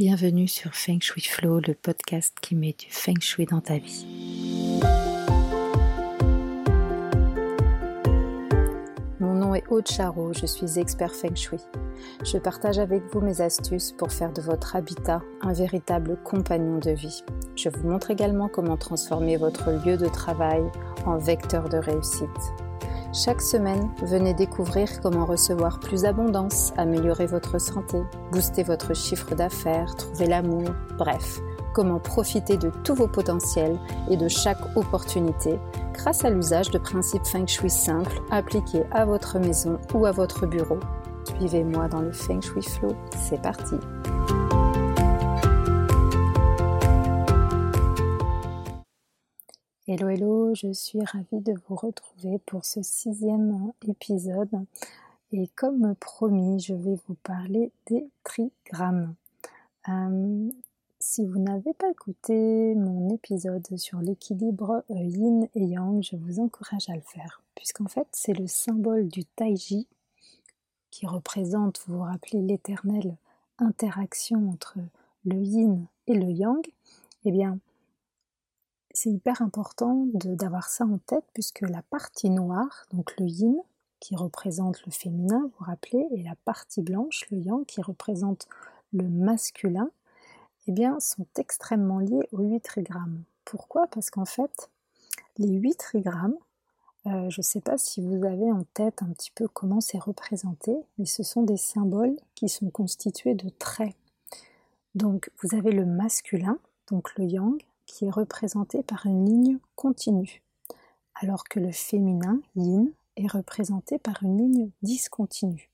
Bienvenue sur Feng Shui Flow, le podcast qui met du Feng Shui dans ta vie. Mon nom est Aude je suis expert Feng Shui. Je partage avec vous mes astuces pour faire de votre habitat un véritable compagnon de vie. Je vous montre également comment transformer votre lieu de travail en vecteur de réussite. Chaque semaine, venez découvrir comment recevoir plus d'abondance, améliorer votre santé, booster votre chiffre d'affaires, trouver l'amour, bref, comment profiter de tous vos potentiels et de chaque opportunité grâce à l'usage de principes feng shui simples appliqués à votre maison ou à votre bureau. Suivez-moi dans le feng shui flow, c'est parti. Hello hello, je suis ravie de vous retrouver pour ce sixième épisode et comme promis, je vais vous parler des trigrammes. Euh, si vous n'avez pas écouté mon épisode sur l'équilibre yin et yang, je vous encourage à le faire, puisqu'en fait c'est le symbole du taiji qui représente, vous vous rappelez, l'éternelle interaction entre le yin et le yang. Eh bien, c'est hyper important d'avoir ça en tête puisque la partie noire, donc le yin, qui représente le féminin, vous vous rappelez, et la partie blanche, le yang, qui représente le masculin, eh bien, sont extrêmement liés aux 8 trigrammes. Pourquoi? Parce qu'en fait, les 8 trigrammes, euh, je ne sais pas si vous avez en tête un petit peu comment c'est représenté, mais ce sont des symboles qui sont constitués de traits. Donc, vous avez le masculin, donc le yang, qui est représenté par une ligne continue, alors que le féminin, yin, est représenté par une ligne discontinue.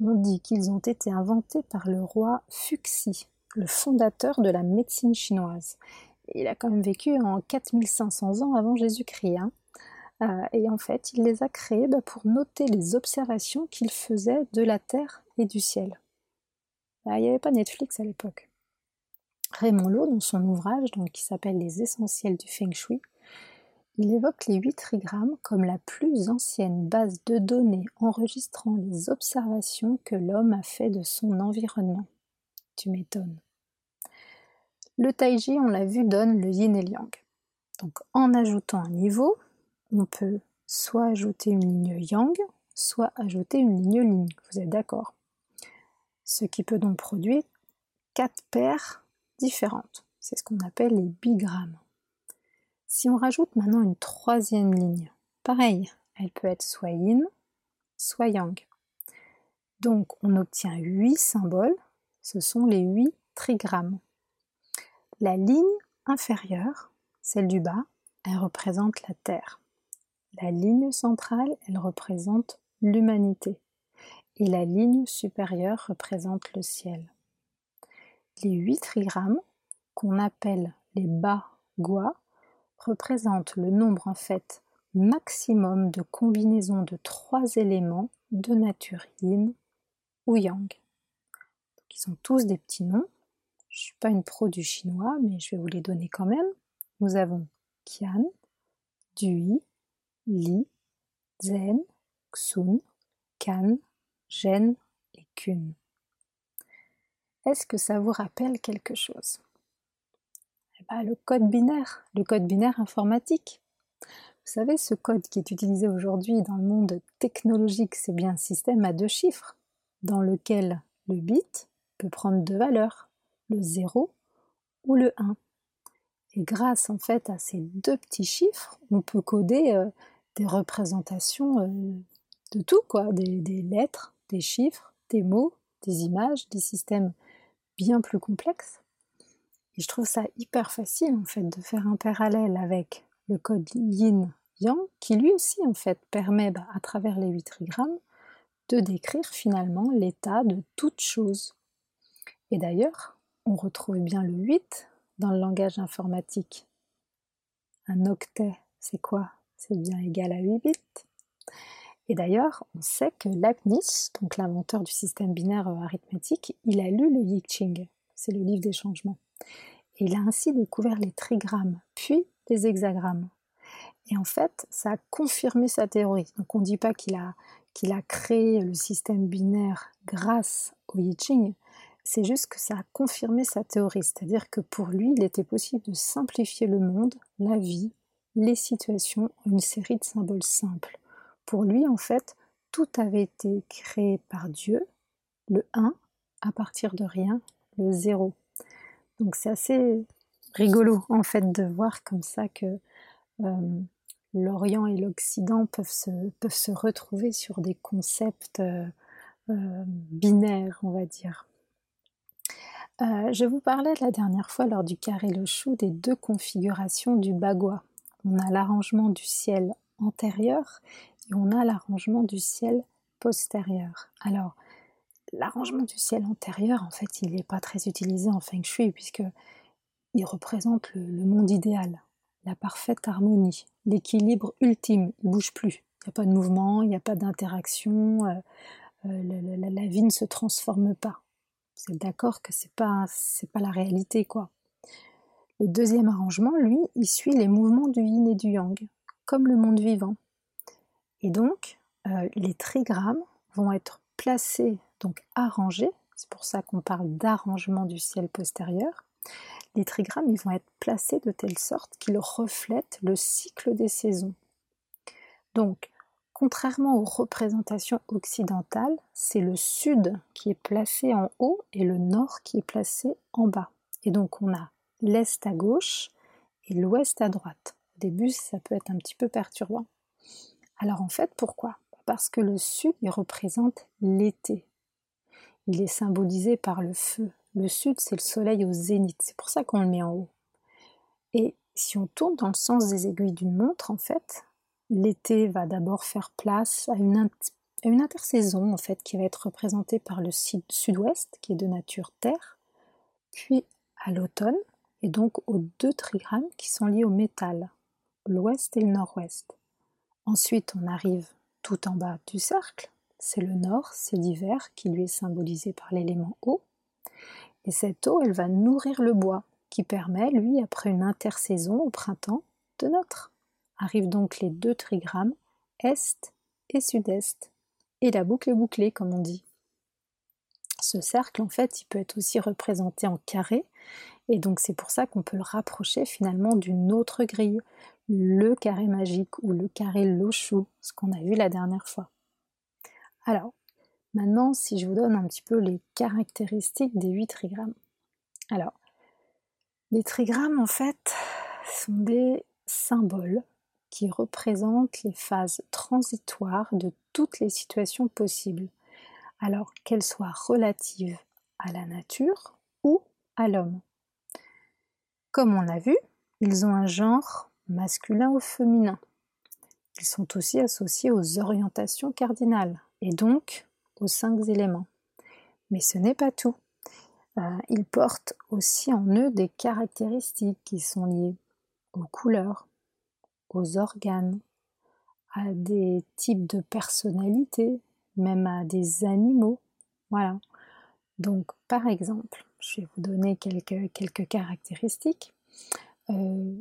On dit qu'ils ont été inventés par le roi Fuxi, le fondateur de la médecine chinoise. Il a quand même vécu en 4500 ans avant Jésus-Christ. Hein. Euh, et en fait, il les a créés bah, pour noter les observations qu'il faisait de la Terre et du ciel. Bah, il n'y avait pas Netflix à l'époque. Raymond Lowe, dans son ouvrage donc, qui s'appelle Les essentiels du Feng Shui, il évoque les 8 trigrammes comme la plus ancienne base de données enregistrant les observations que l'homme a fait de son environnement. Tu m'étonnes. Le Taiji, on l'a vu, donne le yin et le yang. Donc en ajoutant un niveau, on peut soit ajouter une ligne yang, soit ajouter une ligne ligne. Vous êtes d'accord? Ce qui peut donc produire quatre paires C'est ce qu'on appelle les bigrammes. Si on rajoute maintenant une troisième ligne, pareil, elle peut être soit yin, soit yang. Donc on obtient huit symboles, ce sont les huit trigrammes. La ligne inférieure, celle du bas, elle représente la Terre. La ligne centrale, elle représente l'humanité. Et la ligne supérieure représente le ciel les huit trigrammes, qu'on appelle les bas gua, représentent le nombre en fait maximum de combinaisons de trois éléments de nature yin ou yang. ils sont tous des petits noms. Je ne suis pas une pro du chinois, mais je vais vous les donner quand même. Nous avons Qian, Dui, Li, Zen, Xun, Kan, Zhen et Kun. Est-ce que ça vous rappelle quelque chose? Eh ben, Le code binaire, le code binaire informatique. Vous savez, ce code qui est utilisé aujourd'hui dans le monde technologique, c'est bien un système à deux chiffres, dans lequel le bit peut prendre deux valeurs, le 0 ou le 1. Et grâce en fait à ces deux petits chiffres, on peut coder euh, des représentations euh, de tout, quoi, des, des, lettres, des chiffres, des mots, des images, des systèmes bien plus complexe. Et je trouve ça hyper facile en fait de faire un parallèle avec le code yin-yang qui lui aussi en fait permet bah, à travers les 8 trigrammes de décrire finalement l'état de toute chose. Et d'ailleurs, on retrouve bien le 8 dans le langage informatique. Un octet, c'est quoi? C'est bien égal à 8 bits. Et d'ailleurs, on sait que Leibniz, donc l'inventeur du système binaire euh, arithmétique, il a lu le I Ching, c'est le livre des changements. Et il a ainsi découvert les trigrammes, puis les hexagrammes. Et en fait, ça a confirmé sa théorie. Donc on ne dit pas qu'il a, qu'il créé le système binaire grâce au I Ching, c'est juste que ça a confirmé sa théorie, c'est-à-dire que pour lui, il était possible de simplifier le monde, la vie, les situations en une série de symboles simples. Pour lui, en fait, tout avait été créé par Dieu, le 1, à partir de rien, le 0. Donc c'est assez rigolo, en fait, de voir comme ça que euh, l'Orient et l'Occident peuvent se, retrouver sur des concepts euh, euh, binaires, on va dire. Je vous parlais la dernière fois lors du carré le chou des deux configurations du bagua. On a l'arrangement du ciel antérieur et on a l'arrangement du ciel postérieur. Alors, l'arrangement du ciel antérieur, en fait, il n'est pas très utilisé en feng shui puisque il représente le, monde idéal, la parfaite harmonie, l'équilibre ultime. Il bouge plus. Il n'y a pas de mouvement, il n'y a pas d'interaction. Euh, euh, la vie ne se transforme pas. Vous êtes d'accord que c'est pas pas la réalité quoi. Le deuxième arrangement, lui, il suit les mouvements du yin et du yang, comme le monde vivant. Et donc, euh, les trigrammes vont être placés, donc arrangés, c'est pour ça qu'on parle d'arrangement du ciel postérieur. Les trigrammes, ils vont être placés de telle sorte qu'ils reflètent le cycle des saisons. Donc, Contrairement aux représentations occidentales, c'est le sud qui est placé en haut et le nord qui est placé en bas. Et donc on a l'est à gauche et l'ouest à droite. Au début, ça peut être un petit peu perturbant. Alors en fait, pourquoi? Parce que le sud, il représente l'été. Il est symbolisé par le feu. Le sud, c'est le soleil au zénith. C'est pour ça qu'on le met en haut. Et si on tourne dans le sens des aiguilles d'une montre, en fait, l'été va d'abord faire place à une, intersaison en fait qui va être représentée par le sud-ouest qui est de nature terre, puis à l'automne et donc aux deux trigrammes qui sont liés au métal, l'ouest et le nord-ouest. Ensuite on arrive tout en bas du cercle, c'est le nord, c'est l'hiver qui lui est symbolisé par l'élément eau. Et cette eau, elle va nourrir le bois, qui permet, lui, après une intersaison au printemps, de naître arrivent donc les deux trigrammes, Est et Sud-Est. Et la boucle est bouclée, comme on dit. Ce cercle, en fait, il peut être aussi représenté en carré, et donc c'est pour ça qu'on peut le rapprocher finalement d'une autre grille, le carré magique ou le carré Loshu, ce qu'on a vu la dernière fois. Alors, maintenant, si je vous donne un petit peu les caractéristiques des huit trigrammes. Alors, les trigrammes, en fait, sont des symboles qui représente les phases transitoires de toutes les situations possibles, alors qu'elles soient relatives à la nature ou à l'homme. Comme on l'a vu, ils ont un genre masculin ou féminin. Ils sont aussi associés aux orientations cardinales et donc aux cinq éléments. Mais ce n'est pas tout. Euh, ils portent aussi en eux des caractéristiques qui sont liées aux couleurs, aux organes, à des types de personnalités, même à des animaux. Voilà. Donc, par exemple, je vais vous donner quelques, quelques caractéristiques. Euh,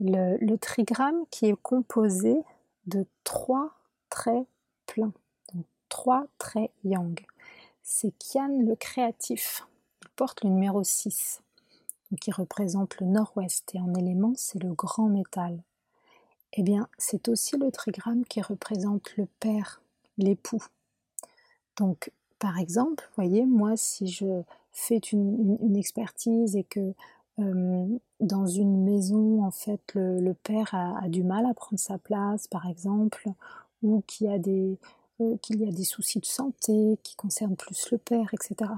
le, trigramme qui est composé de trois traits pleins, donc trois traits yang. C'est Kian le créatif. Il porte le numéro 6, qui représente le nord-ouest, et en élément, c'est le grand métal eh bien, c'est aussi le trigramme qui représente le père, l'époux. Donc, par exemple, voyez, moi, si je fais une, expertise et que dans une maison, en fait, le, père a, du mal à prendre sa place, par exemple, ou qu'il y a des, euh, qu'il y a des soucis de santé qui concernent plus le père, etc.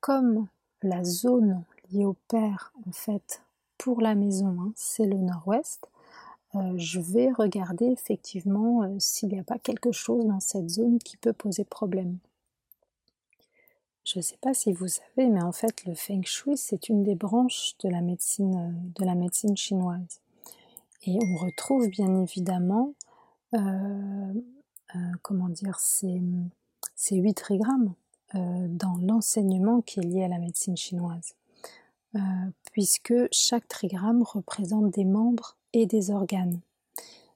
Comme la zone liée au père, en fait, pour la maison, hein, c'est le nord-ouest, euh, je vais regarder effectivement euh, s'il n'y a pas quelque chose dans cette zone qui peut poser problème. Je ne sais pas si vous savez, mais en fait le feng shui c'est une des branches de la médecine, euh, de la médecine chinoise. Et on retrouve bien évidemment, comment dire, ces, ces 8 trigrammes dans l'enseignement qui est lié à la médecine chinoise. puisque chaque trigramme représente des membres et des organes.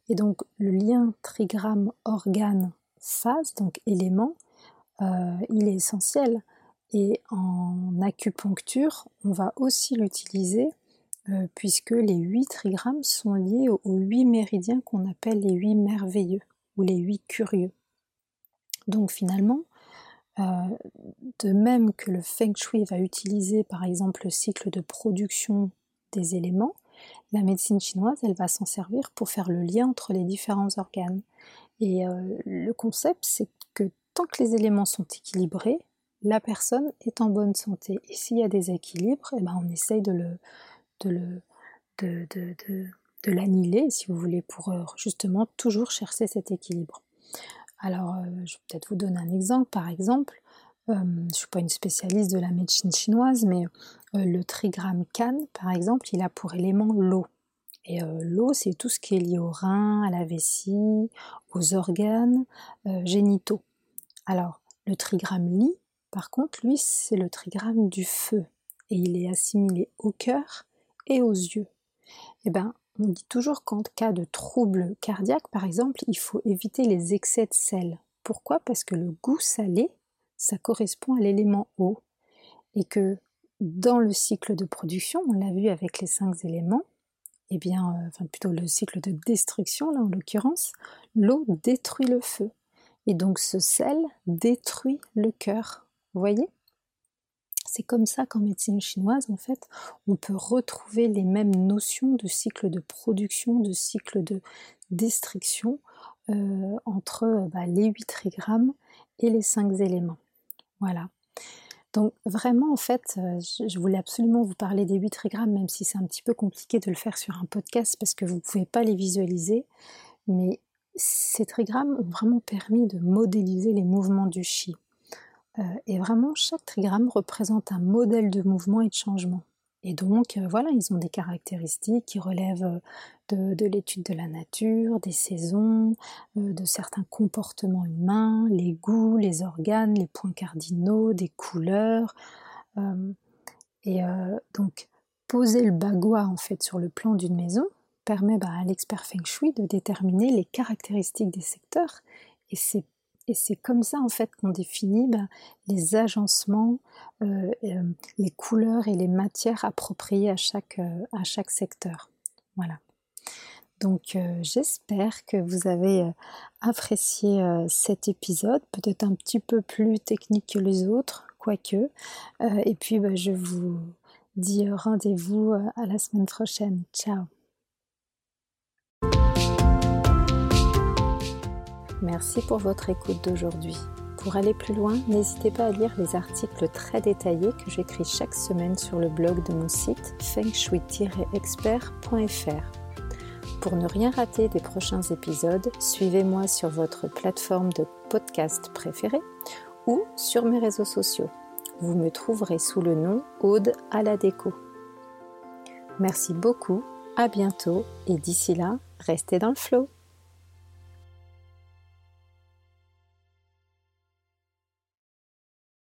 Et donc le lien trigramme organe phase, donc élément, euh, il est essentiel. Et en acupuncture, on va aussi l'utiliser euh, puisque les 8 trigrammes sont liés aux 8 méridiens qu'on appelle les 8 merveilleux ou les 8 curieux. Donc finalement, euh, de même que le Feng Shui va utiliser par exemple le cycle de production des éléments, la médecine chinoise, elle va s'en servir pour faire le lien entre les différents organes. Et euh, le concept, c'est que tant que les éléments sont équilibrés, la personne est en bonne santé. Et s'il y a des équilibres, eh ben on essaye de le, de le, de, l'annihiler, si vous voulez, pour euh, justement toujours chercher cet équilibre. Alors, euh, je vais peut-être vous donner un exemple. Par exemple, je ne suis pas une spécialiste de la médecine chinoise, mais le trigramme Kan, par exemple, il a pour élément l'eau. Et l'eau, c'est tout ce qui est lié aux reins, à la vessie, aux organes génitaux. Alors, le trigramme Li, par contre, lui, c'est le trigramme du feu. Et il est assimilé au cœur et aux yeux. Eh bien, on dit toujours qu'en cas de trouble cardiaque, par exemple, il faut éviter les excès de sel. Pourquoi? Parce que le goût salé, ça correspond à l'élément eau. Et que dans le cycle de production, on l'a vu avec les cinq éléments, eh bien, euh, enfin plutôt le cycle de destruction, là en l'occurrence, l'eau détruit le feu. Et donc ce sel détruit le cœur. Vous voyez? C'est comme ça qu'en médecine chinoise, en fait, on peut retrouver les mêmes notions de cycle de production, de cycle de destruction euh, entre bah, les 8 trigrammes et les 5 éléments. Voilà. Donc vraiment, en fait, euh, je voulais absolument vous parler des 8 trigrammes, même si c'est un petit peu compliqué de le faire sur un podcast parce que vous ne pouvez pas les visualiser. Mais ces trigrammes ont vraiment permis de modéliser les mouvements du chi. Euh, et vraiment, chaque trigramme représente un modèle de mouvement et de changement. Et donc, euh, voilà, ils ont des caractéristiques qui relèvent euh, de, l'étude de la nature, des saisons, euh, de certains comportements humains, les goûts, les organes, les points cardinaux, des couleurs. et donc, poser le bagua en fait sur le plan d'une maison permet bah, à l'expert feng shui de déterminer les caractéristiques des secteurs et c'est et c'est comme ça en fait qu'on définit ben, les agencements, euh, euh, les couleurs et les matières appropriées à chaque, euh, à chaque secteur. Voilà. Donc j'espère que vous avez apprécié cet épisode, peut-être un petit peu plus technique que les autres, quoique. et puis ben, je vous dis rendez-vous à la semaine prochaine. Ciao Merci pour votre écoute d'aujourd'hui. Pour aller plus loin, n'hésitez pas à lire les articles très détaillés que j'écris chaque semaine sur le blog de mon site fengshui-expert.fr. Pour ne rien rater des prochains épisodes, suivez-moi sur votre plateforme de podcast préférée ou sur mes réseaux sociaux. Vous me trouverez sous le nom Aude à la déco. Merci beaucoup, à bientôt et d'ici là, restez dans le flow.